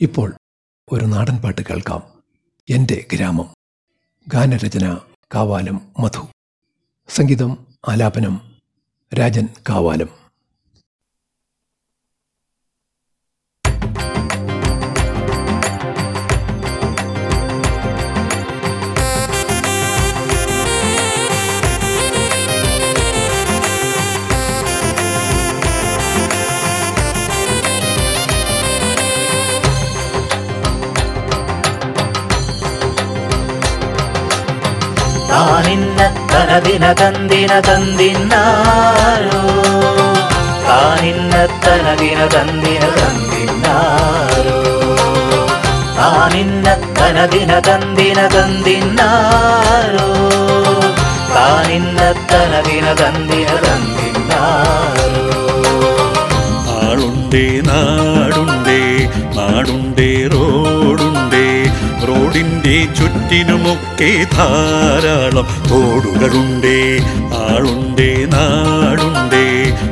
ഇപ്പോൾ ഒരു നാടൻ പാട്ട് കേൾക്കാം. എന്റെ ഗ്രാമം. ഗാനരചന കാവാലം മധു. സംഗീതം ആലാപനം രാജൻ കാവാലം. കാണിന്ന തന ദിന തന്തിന തന്നിന്നാരോ കാണിന്ന തന ദിന തന്തിന തന്നിന്നാരോ കാണിന്ന തന ദിന തന്തിന തന്നിന്നാരോ കാണിന്ന തന ദിന തന്തിന തന്നിന്നാരോ ആളുണ്ടേ നാടുണ്ടേ നാടുണ്ടേ റോഡിന്റെ ചുറ്റിനുമൊക്കെ ധാരാളം തോടുകളുണ്ടേ. ആളുണ്ടേ നാടുണ്ടേ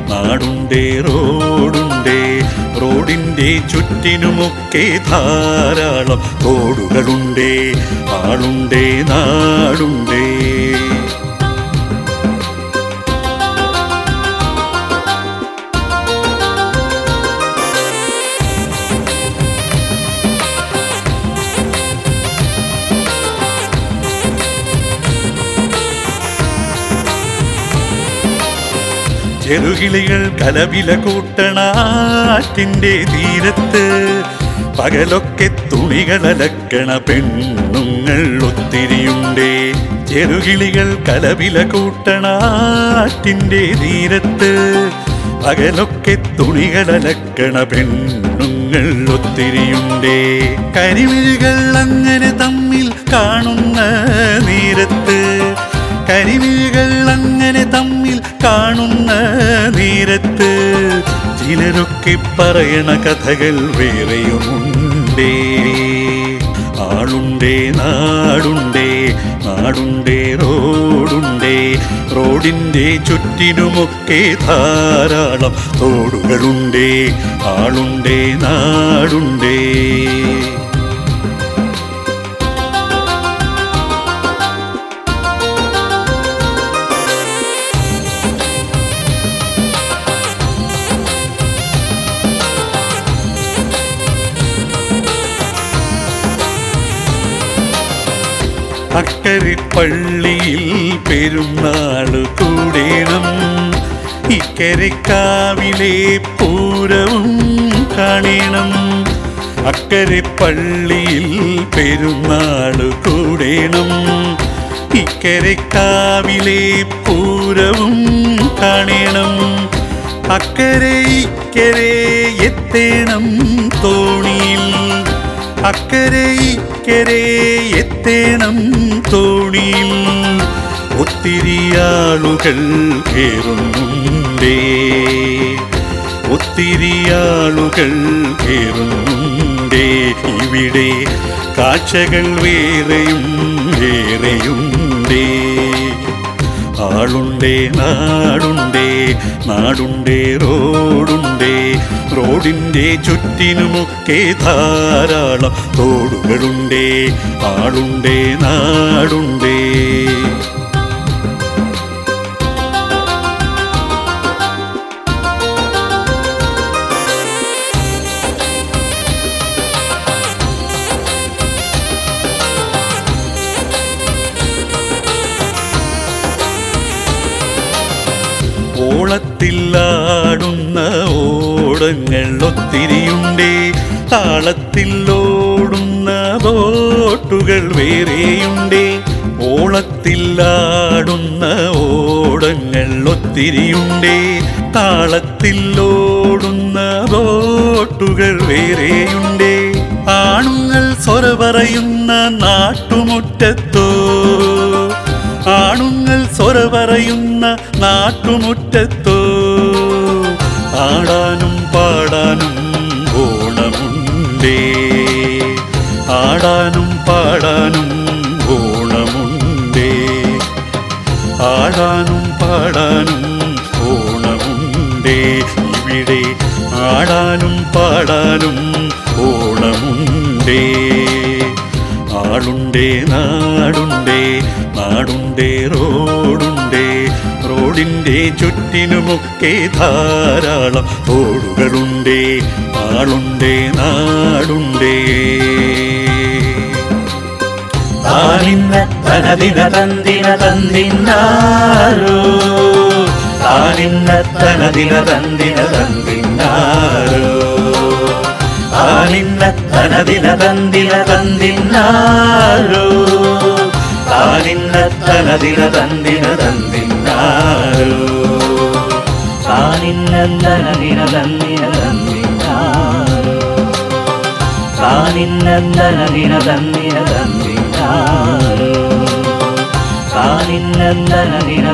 നാടുണ്ടേ റോഡുണ്ടേ. റോഡിന്റെ ചുറ്റിനുമൊക്കെ ധാരാളം തോടുകളുണ്ടേ. ആളുണ്ടേ നാടുണ്ടേ. ചെറുകിളികൾ കലവില കൂട്ടണാറ്റിന്റെ തീരത്ത് പകലൊക്കെ തുണികളലക്കണ പെണ്ണുങ്ങൾ ഒത്തിരിയുണ്ടേ. ചെറുകിളികൾ കലവില കൂട്ടണാറ്റിന്റെ തീരത്ത് പകലൊക്കെ തുണികളലക്കണ പെണ്ണുങ്ങൾ ഒത്തിരിയുണ്ടേ. കരിമിഴികൾ അങ്ങനെ തമ്മിൽ കാണുന്ന നേരത്ത് കരിമിഴികൾ ചിലരൊക്കെ പറയണ കഥകൾ വേറെയുമുണ്ടേ. ആളുണ്ടേ നാടുണ്ടേ നാടുണ്ടേ റോഡുണ്ടേ. റോഡിന്റെ ചുറ്റിനുമൊക്കെ ധാരാളം തോടുകളുണ്ടേ. ആളുണ്ടേ നാടുണ്ടേ. അക്കരപ്പള്ളിയിൽ പെരുന്നാൾ കൂടേണം. ഇക്കരക്കാവിലെ പൂരവും കാണേണം. അക്കരപ്പള്ളിയിൽ പെരുന്നാൾ കൂടേണം. ഇക്കരക്കാവിലെ പൂരവും കാണേണം. അക്കരെ ഇക്കരെ എത്തേണം തോണിയിൽ. അക്കരെ ഇക്കരെ എത്തേണം തോണിയിൽ. ഒത്തിരി ആളുകൾ കേറുന്നുണ്ടേ. ഒത്തിരി ആളുകൾ ഇവിടെ കാഴ്ചകൾ വേറെയും ആളുണ്ടേ നാടുണ്ടേ നാടുണ്ടേ റോഡുണ്ടേ. റോഡിന്റെ ചുറ്റിനുമൊക്കെ ധാരാളം തോടുകളുണ്ടേ ആളുണ്ടേ നാടുണ്ടേ. ഓളത്തിലാടുന്ന ഓടങ്ങൾ ഒത്തിരിയുണ്ടേ. താളത്തിൽ ഓടുന്ന ബോട്ടുകൾ വേറെയുണ്ടേ. ഓളത്തിലാടുന്ന ഓടങ്ങൾ ഒത്തിരിയുണ്ടേ. താളത്തിൽ ഓടുന്ന ബോട്ടുകൾ വേറെയുണ്ടേ. ആണുങ്ങൾ സ്വര പറയുന്ന നാട്ടുമുറ്റത്തോ? ആണുങ്ങൾ സ്വര പറയുന്ന നാട്ടുമുറ്റത്തോ ആടാനും പാടാനും ഓണമുണ്ടേ ആടാനും പാടാനും ഓണമുണ്ടേ ആടാനും പാടാനും ഓണമുണ്ടേ ഇവിടെ ആടാനും പാടാനും ഓണമുണ്ടേ ആളുണ്ടേ നാടുണ്ടേ നാടുണ്ടേ റോഡുണ്ടേ റോഡിന്റെ ചുറ്റിനുമൊക്കെ ധാരാളം റോഡുകളുണ്ടേ ആളുണ്ടേ നാടുണ്ടേ. താനിന്ന തനദിന തന്തിന തന്തിന്നാരോ താനിന്ന തനദിന തന്തിന തന്തിന്നാരോ. താനിന്ന തനദിന തന്തിന തന്തിന്നാരോ താനിന്ന തനദിന തന്തിന തന്തിന്നാരോ. താനിന്ന തനദിന തന്തിന തന്തിന്നാരോ താനിന്നന്തനദിന